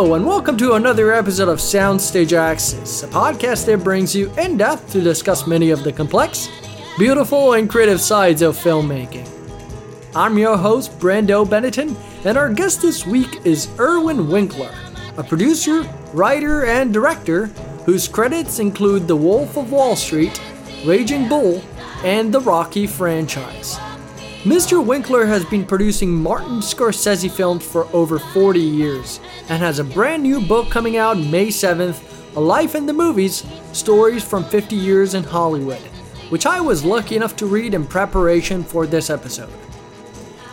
Hello, and welcome to another episode of Soundstage Access, a podcast that brings you in depth to discuss many of the complex, beautiful, and creative sides of filmmaking. I'm your host, Brando Benetton, and our guest this week is Irwin Winkler, a producer, writer, and director whose credits include The Wolf of Wall Street, Raging Bull, and the Rocky franchise. Mr. Winkler has been producing Martin Scorsese films for over 40 years and has a brand new book coming out May 7th A Life in the Movies Stories from 50 Years in Hollywood, which I was lucky enough to read in preparation for this episode.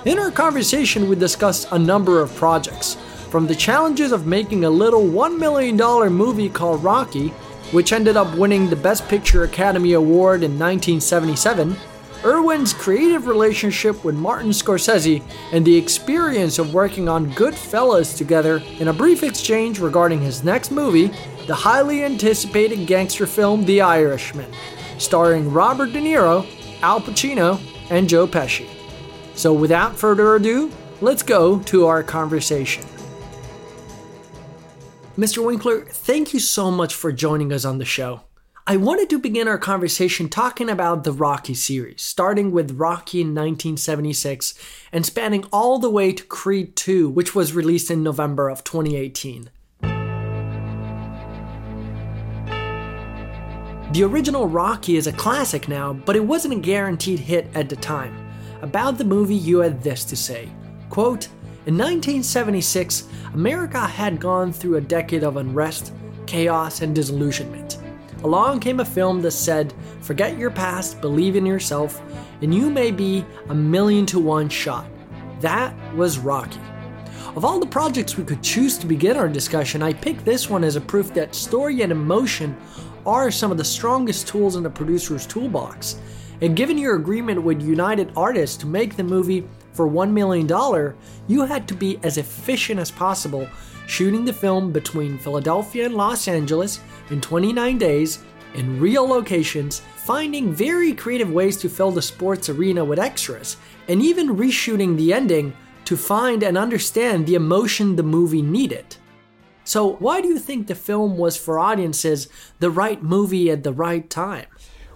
In our conversation, we discussed a number of projects, from the challenges of making a little $1 million movie called Rocky, which ended up winning the Best Picture Academy Award in 1977 Irwin's creative relationship with Martin Scorsese and the experience of working on Goodfellas together in a brief exchange regarding his next movie, the highly anticipated gangster film The Irishman, starring Robert De Niro, Al Pacino, and Joe Pesci. So without further ado, let's go to our conversation. Mr. Winkler, thank you so much for joining us on the show. I wanted to begin our conversation talking about the Rocky series, starting with Rocky in 1976 and spanning all the way to Creed 2, which was released in November of 2018. The original Rocky is a classic now, but it wasn't a guaranteed hit at the time. About the movie, you had this to say quote, In 1976, America had gone through a decade of unrest, chaos, and disillusionment. Along came a film that said, forget your past, believe in yourself, and you may be a million to one shot. That was Rocky. Of all the projects we could choose to begin our discussion, I picked this one as a proof that story and emotion are some of the strongest tools in a producer's toolbox. And given your agreement with United Artists to make the movie for $1 million, you had to be as efficient as possible shooting the film between Philadelphia and Los Angeles in 29 days in real locations, finding very creative ways to fill the sports arena with extras, and even reshooting the ending to find and understand the emotion the movie needed. So, why do you think the film was for audiences the right movie at the right time?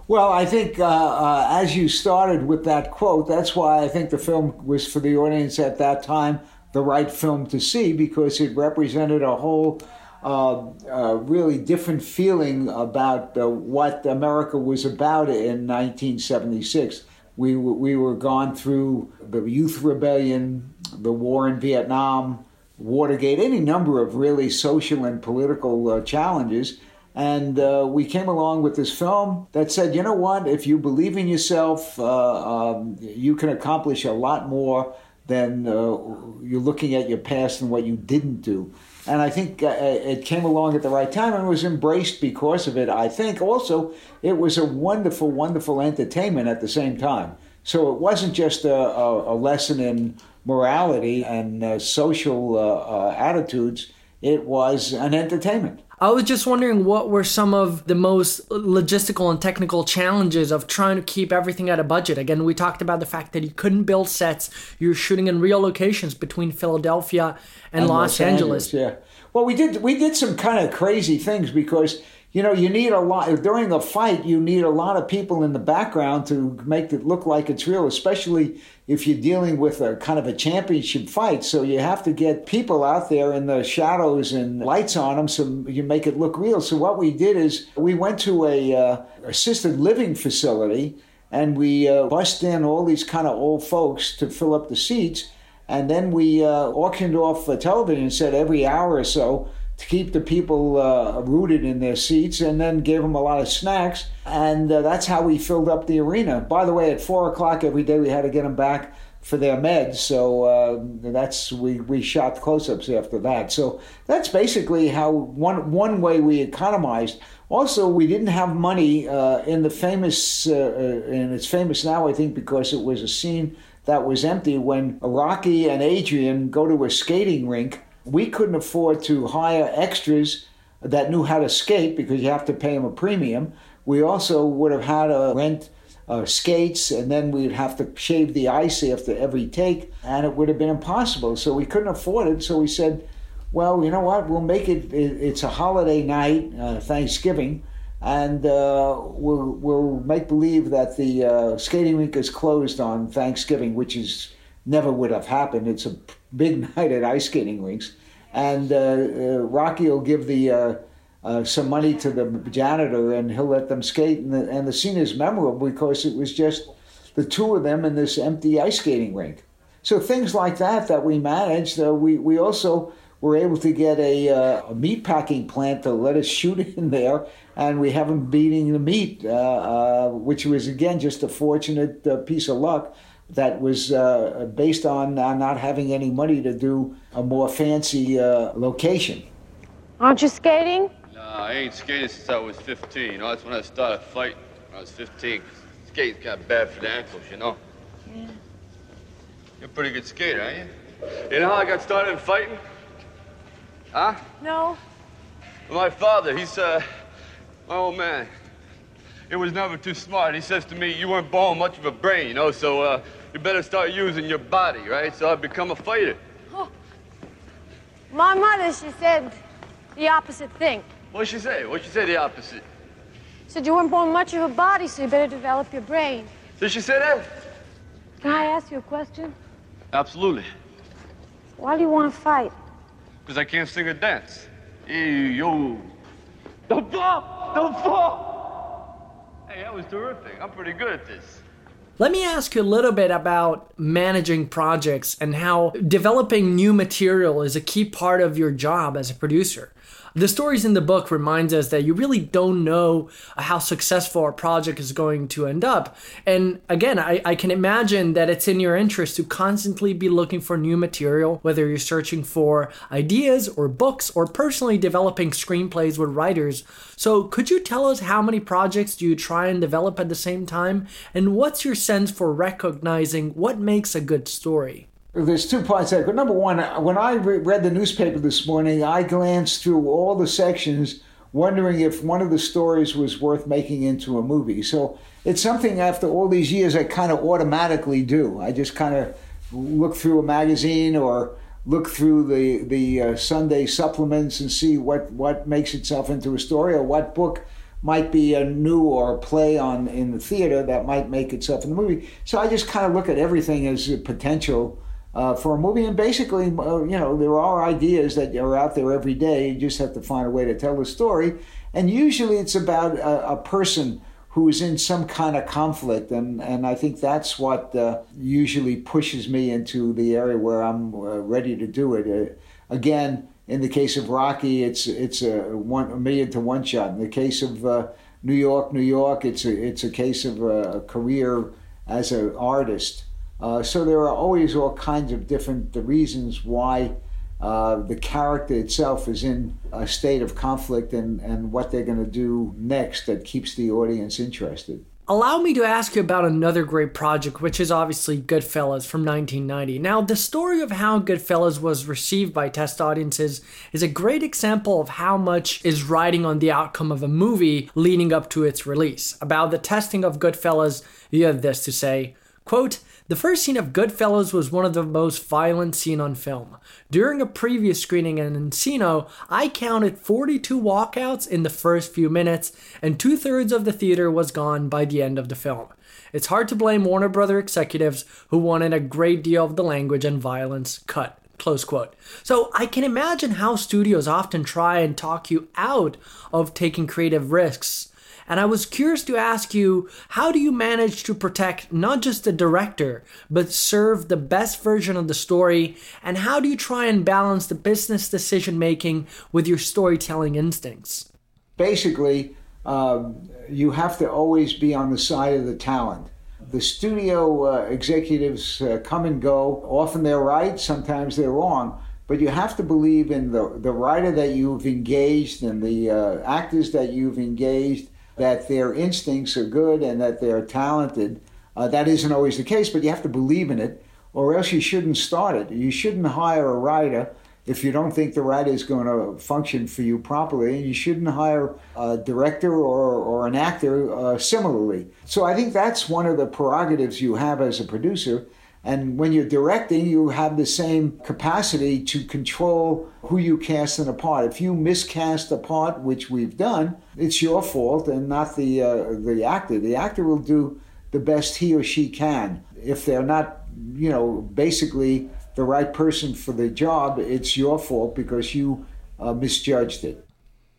Well, I think uh, uh, as you started with that quote, that's why I think the film was for the audience at that time the right film to see because it represented a whole really different feeling about uh, what America was about in 1976. We, we were gone through the Youth Rebellion, the war in Vietnam, Watergate, any number of really social and political uh, challenges. And uh, we came along with this film that said, you know what, if you believe in yourself, uh, um, you can accomplish a lot more than uh, you're looking at your past and what you didn't do. And I think uh, it came along at the right time and was embraced because of it. I think also it was a wonderful, wonderful entertainment at the same time. So it wasn't just a, a, a lesson in morality and uh, social uh, uh, attitudes, it was an entertainment. I was just wondering what were some of the most logistical and technical challenges of trying to keep everything at a budget. Again, we talked about the fact that you couldn't build sets. You're shooting in real locations between Philadelphia and, and Los, Los Angeles. Angeles. Yeah. Well, we did we did some kind of crazy things because you know, you need a lot during a fight. You need a lot of people in the background to make it look like it's real, especially if you're dealing with a kind of a championship fight. So you have to get people out there in the shadows and lights on them, so you make it look real. So what we did is we went to a uh, assisted living facility and we uh, bussed in all these kind of old folks to fill up the seats, and then we uh, auctioned off a television set every hour or so to keep the people uh, rooted in their seats and then gave them a lot of snacks. And uh, that's how we filled up the arena. By the way, at four o'clock every day, we had to get them back for their meds. So uh, that's we, we shot close-ups after that. So that's basically how one one way we economized. Also, we didn't have money uh, in the famous, uh, uh, and it's famous now, I think, because it was a scene that was empty when Rocky and Adrian go to a skating rink we couldn't afford to hire extras that knew how to skate because you have to pay them a premium. We also would have had to rent uh, skates and then we'd have to shave the ice after every take, and it would have been impossible. So we couldn't afford it. So we said, well, you know what? We'll make it. it it's a holiday night, uh, Thanksgiving, and uh, we'll we'll make believe that the uh, skating rink is closed on Thanksgiving, which is never would have happened. It's a big night at ice skating rinks, and uh, uh, Rocky will give the uh, uh, some money to the janitor, and he'll let them skate. And the, and the scene is memorable because it was just the two of them in this empty ice skating rink. So things like that that we managed. Uh, we we also were able to get a, uh, a meat packing plant to let us shoot in there, and we have them beating the meat, which was again just a fortunate piece of luck that was uh, based on not having any money to do a more fancy location. Aren't you skating? Nah, I ain't skated since I was 15. You know, that's when I started fighting. When I was 15. Skating's kind of bad for the ankles, you know. Yeah. You're a pretty good skater, aren't you? You know how I got started in fighting? Huh? No. Well, my father, he's, uh, my old man. It was never too smart. He says to me, you weren't born much of a brain, you know, so, uh, you better start using your body, right? So I become a fighter. Oh. My mother, she said the opposite thing. What'd she say? What'd she say the opposite? She said you weren't born much of a body, so you better develop your brain. Did she say that? Can I ask you a question? Absolutely. Why do you want to fight? Because I can't sing or dance. Hey, yo. Don't fall! Don't fall! Hey, that was terrific. I'm pretty good at this. Let me ask you a little bit about managing projects and how developing new material is a key part of your job as a producer. The stories in the book reminds us that you really don't know how successful a project is going to end up. And again, I, I can imagine that it's in your interest to constantly be looking for new material, whether you're searching for ideas or books or personally developing screenplays with writers. So could you tell us how many projects do you try and develop at the same time? And what's your sense for recognizing what makes a good story? There's two parts there. Number one, when I re- read the newspaper this morning, I glanced through all the sections, wondering if one of the stories was worth making into a movie. So it's something after all these years I kind of automatically do. I just kind of look through a magazine or look through the the uh, Sunday supplements and see what what makes itself into a story or what book might be a new or a play on in the theater that might make itself in the movie. So I just kind of look at everything as a potential uh, for a movie. And basically, uh, you know, there are ideas that are out there every day. You just have to find a way to tell the story. And usually it's about a, a person who is in some kind of conflict. And, and I think that's what uh, usually pushes me into the area where I'm uh, ready to do it. Uh, again, in the case of Rocky, it's, it's a, one, a million to one shot. In the case of uh, New York, New York, it's a, it's a case of a career as an artist. Uh, so there are always all kinds of different reasons why uh, the character itself is in a state of conflict and, and what they're going to do next that keeps the audience interested. Allow me to ask you about another great project, which is obviously Goodfellas from 1990. Now, the story of how Goodfellas was received by test audiences is a great example of how much is riding on the outcome of a movie leading up to its release. About the testing of Goodfellas, you have this to say Quote, the first scene of Goodfellas was one of the most violent seen on film. During a previous screening in Encino, I counted 42 walkouts in the first few minutes, and two thirds of the theater was gone by the end of the film. It's hard to blame Warner Brother executives who wanted a great deal of the language and violence cut. Close quote. So I can imagine how studios often try and talk you out of taking creative risks and I was curious to ask you how do you manage to protect not just the director, but serve the best version of the story? And how do you try and balance the business decision making with your storytelling instincts? Basically, um, you have to always be on the side of the talent. The studio uh, executives uh, come and go. Often they're right, sometimes they're wrong but you have to believe in the, the writer that you've engaged and the uh, actors that you've engaged that their instincts are good and that they're talented. Uh, that isn't always the case, but you have to believe in it, or else you shouldn't start it. You shouldn't hire a writer if you don't think the writer is going to function for you properly, and you shouldn't hire a director or, or an actor uh, similarly. So I think that's one of the prerogatives you have as a producer. And when you're directing, you have the same capacity to control who you cast in a part. If you miscast a part, which we've done, it's your fault and not the uh, the actor. The actor will do the best he or she can. If they're not, you know, basically the right person for the job, it's your fault because you uh, misjudged it.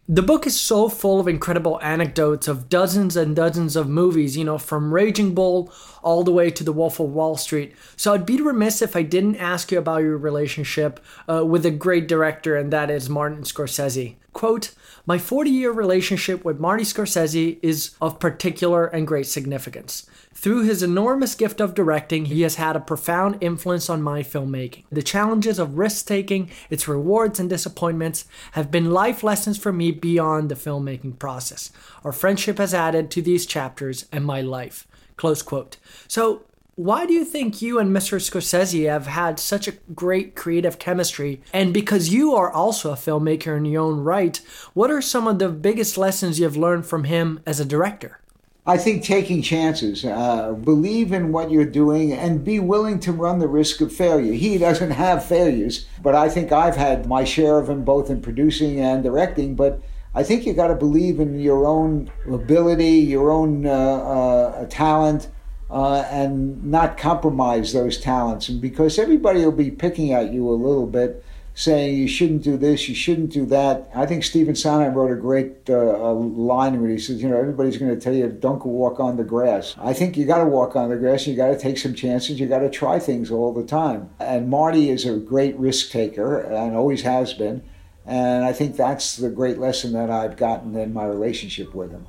The book is so full of incredible anecdotes of dozens and dozens of movies, you know, from Raging Bull all the way to The Wolf of Wall Street. So I'd be remiss if I didn't ask you about your relationship uh, with a great director, and that is Martin Scorsese. Quote, my 40 year relationship with Marty Scorsese is of particular and great significance. Through his enormous gift of directing, he has had a profound influence on my filmmaking. The challenges of risk taking, its rewards and disappointments have been life lessons for me beyond the filmmaking process. Our friendship has added to these chapters and my life. Close quote. So, why do you think you and Mr. Scorsese have had such a great creative chemistry? And because you are also a filmmaker in your own right, what are some of the biggest lessons you've learned from him as a director? I think taking chances, uh, believe in what you're doing, and be willing to run the risk of failure. He doesn't have failures, but I think I've had my share of them both in producing and directing. But I think you got to believe in your own ability, your own uh, uh, talent, uh, and not compromise those talents. And because everybody will be picking at you a little bit saying you shouldn't do this, you shouldn't do that. I think Stephen Sondheim wrote a great uh, line where he says, you know, everybody's going to tell you don't walk on the grass. I think you got to walk on the grass. You got to take some chances. You got to try things all the time. And Marty is a great risk taker and always has been. And I think that's the great lesson that I've gotten in my relationship with him.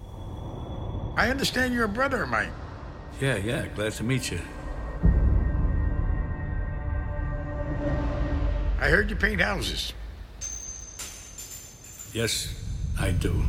I understand you're a brother of mine. Yeah, yeah. Glad to meet you. I heard you paint houses. Yes, I do.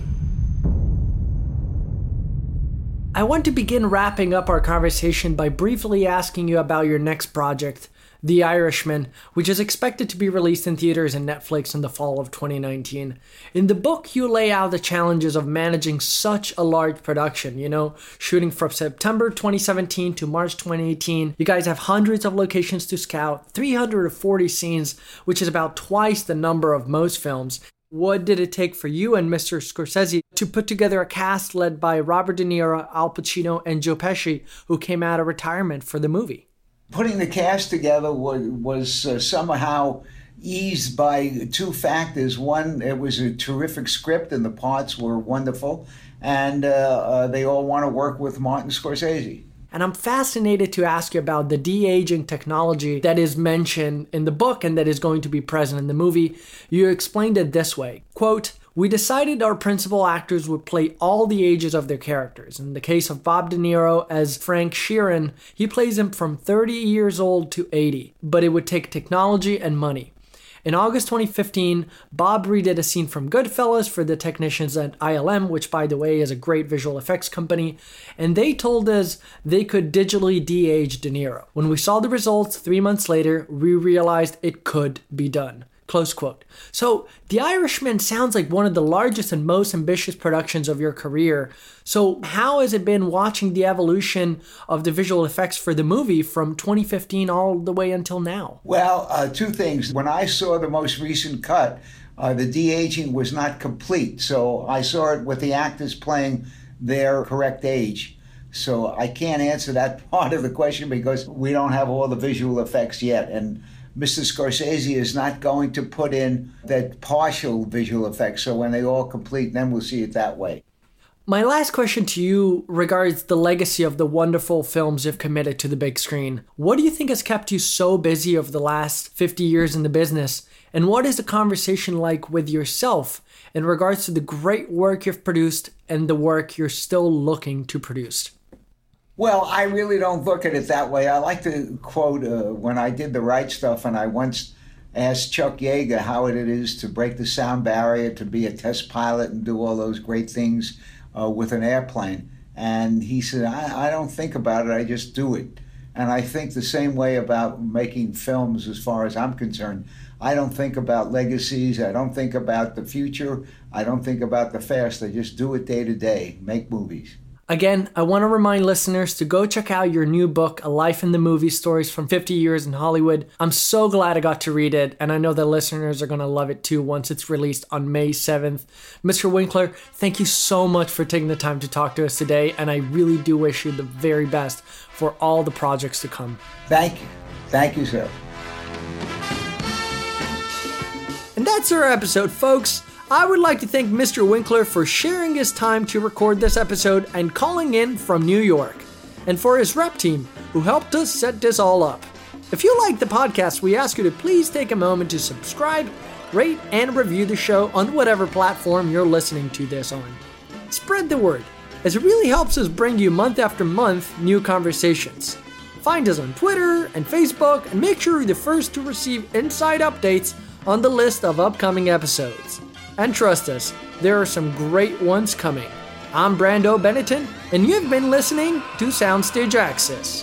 I want to begin wrapping up our conversation by briefly asking you about your next project, the Irishman, which is expected to be released in theaters and Netflix in the fall of 2019. In the book, you lay out the challenges of managing such a large production, you know, shooting from September 2017 to March 2018. You guys have hundreds of locations to scout, 340 scenes, which is about twice the number of most films. What did it take for you and Mr. Scorsese to put together a cast led by Robert De Niro, Al Pacino, and Joe Pesci, who came out of retirement for the movie? Putting the cast together was, was uh, somehow eased by two factors. One, it was a terrific script and the parts were wonderful, and uh, uh, they all want to work with Martin Scorsese. And I'm fascinated to ask you about the de aging technology that is mentioned in the book and that is going to be present in the movie. You explained it this way quote, we decided our principal actors would play all the ages of their characters. In the case of Bob De Niro as Frank Sheeran, he plays him from 30 years old to 80, but it would take technology and money. In August 2015, Bob redid a scene from Goodfellas for the technicians at ILM, which, by the way, is a great visual effects company, and they told us they could digitally de age De Niro. When we saw the results three months later, we realized it could be done. Close quote. So, The Irishman sounds like one of the largest and most ambitious productions of your career. So, how has it been watching the evolution of the visual effects for the movie from 2015 all the way until now? Well, uh, two things. When I saw the most recent cut, uh, the de aging was not complete. So, I saw it with the actors playing their correct age. So, I can't answer that part of the question because we don't have all the visual effects yet. And Mr. Scorsese is not going to put in that partial visual effects. So when they all complete, then we'll see it that way. My last question to you regards the legacy of the wonderful films you've committed to the big screen. What do you think has kept you so busy over the last 50 years in the business? And what is the conversation like with yourself in regards to the great work you've produced and the work you're still looking to produce? Well, I really don't look at it that way. I like to quote uh, when I did the right stuff, and I once asked Chuck Yeager how it is to break the sound barrier, to be a test pilot, and do all those great things uh, with an airplane. And he said, I, I don't think about it, I just do it. And I think the same way about making films, as far as I'm concerned. I don't think about legacies. I don't think about the future. I don't think about the past. I just do it day to day, make movies. Again, I want to remind listeners to go check out your new book, A Life in the Movie Stories from 50 Years in Hollywood. I'm so glad I got to read it, and I know the listeners are going to love it too once it's released on May 7th. Mr. Winkler, thank you so much for taking the time to talk to us today, and I really do wish you the very best for all the projects to come. Thank you. Thank you, sir. And that's our episode, folks. I would like to thank Mr. Winkler for sharing his time to record this episode and calling in from New York, and for his rep team who helped us set this all up. If you like the podcast, we ask you to please take a moment to subscribe, rate, and review the show on whatever platform you're listening to this on. Spread the word, as it really helps us bring you month after month new conversations. Find us on Twitter and Facebook, and make sure you're the first to receive inside updates on the list of upcoming episodes. And trust us, there are some great ones coming. I'm Brando Benetton, and you've been listening to Soundstage Access.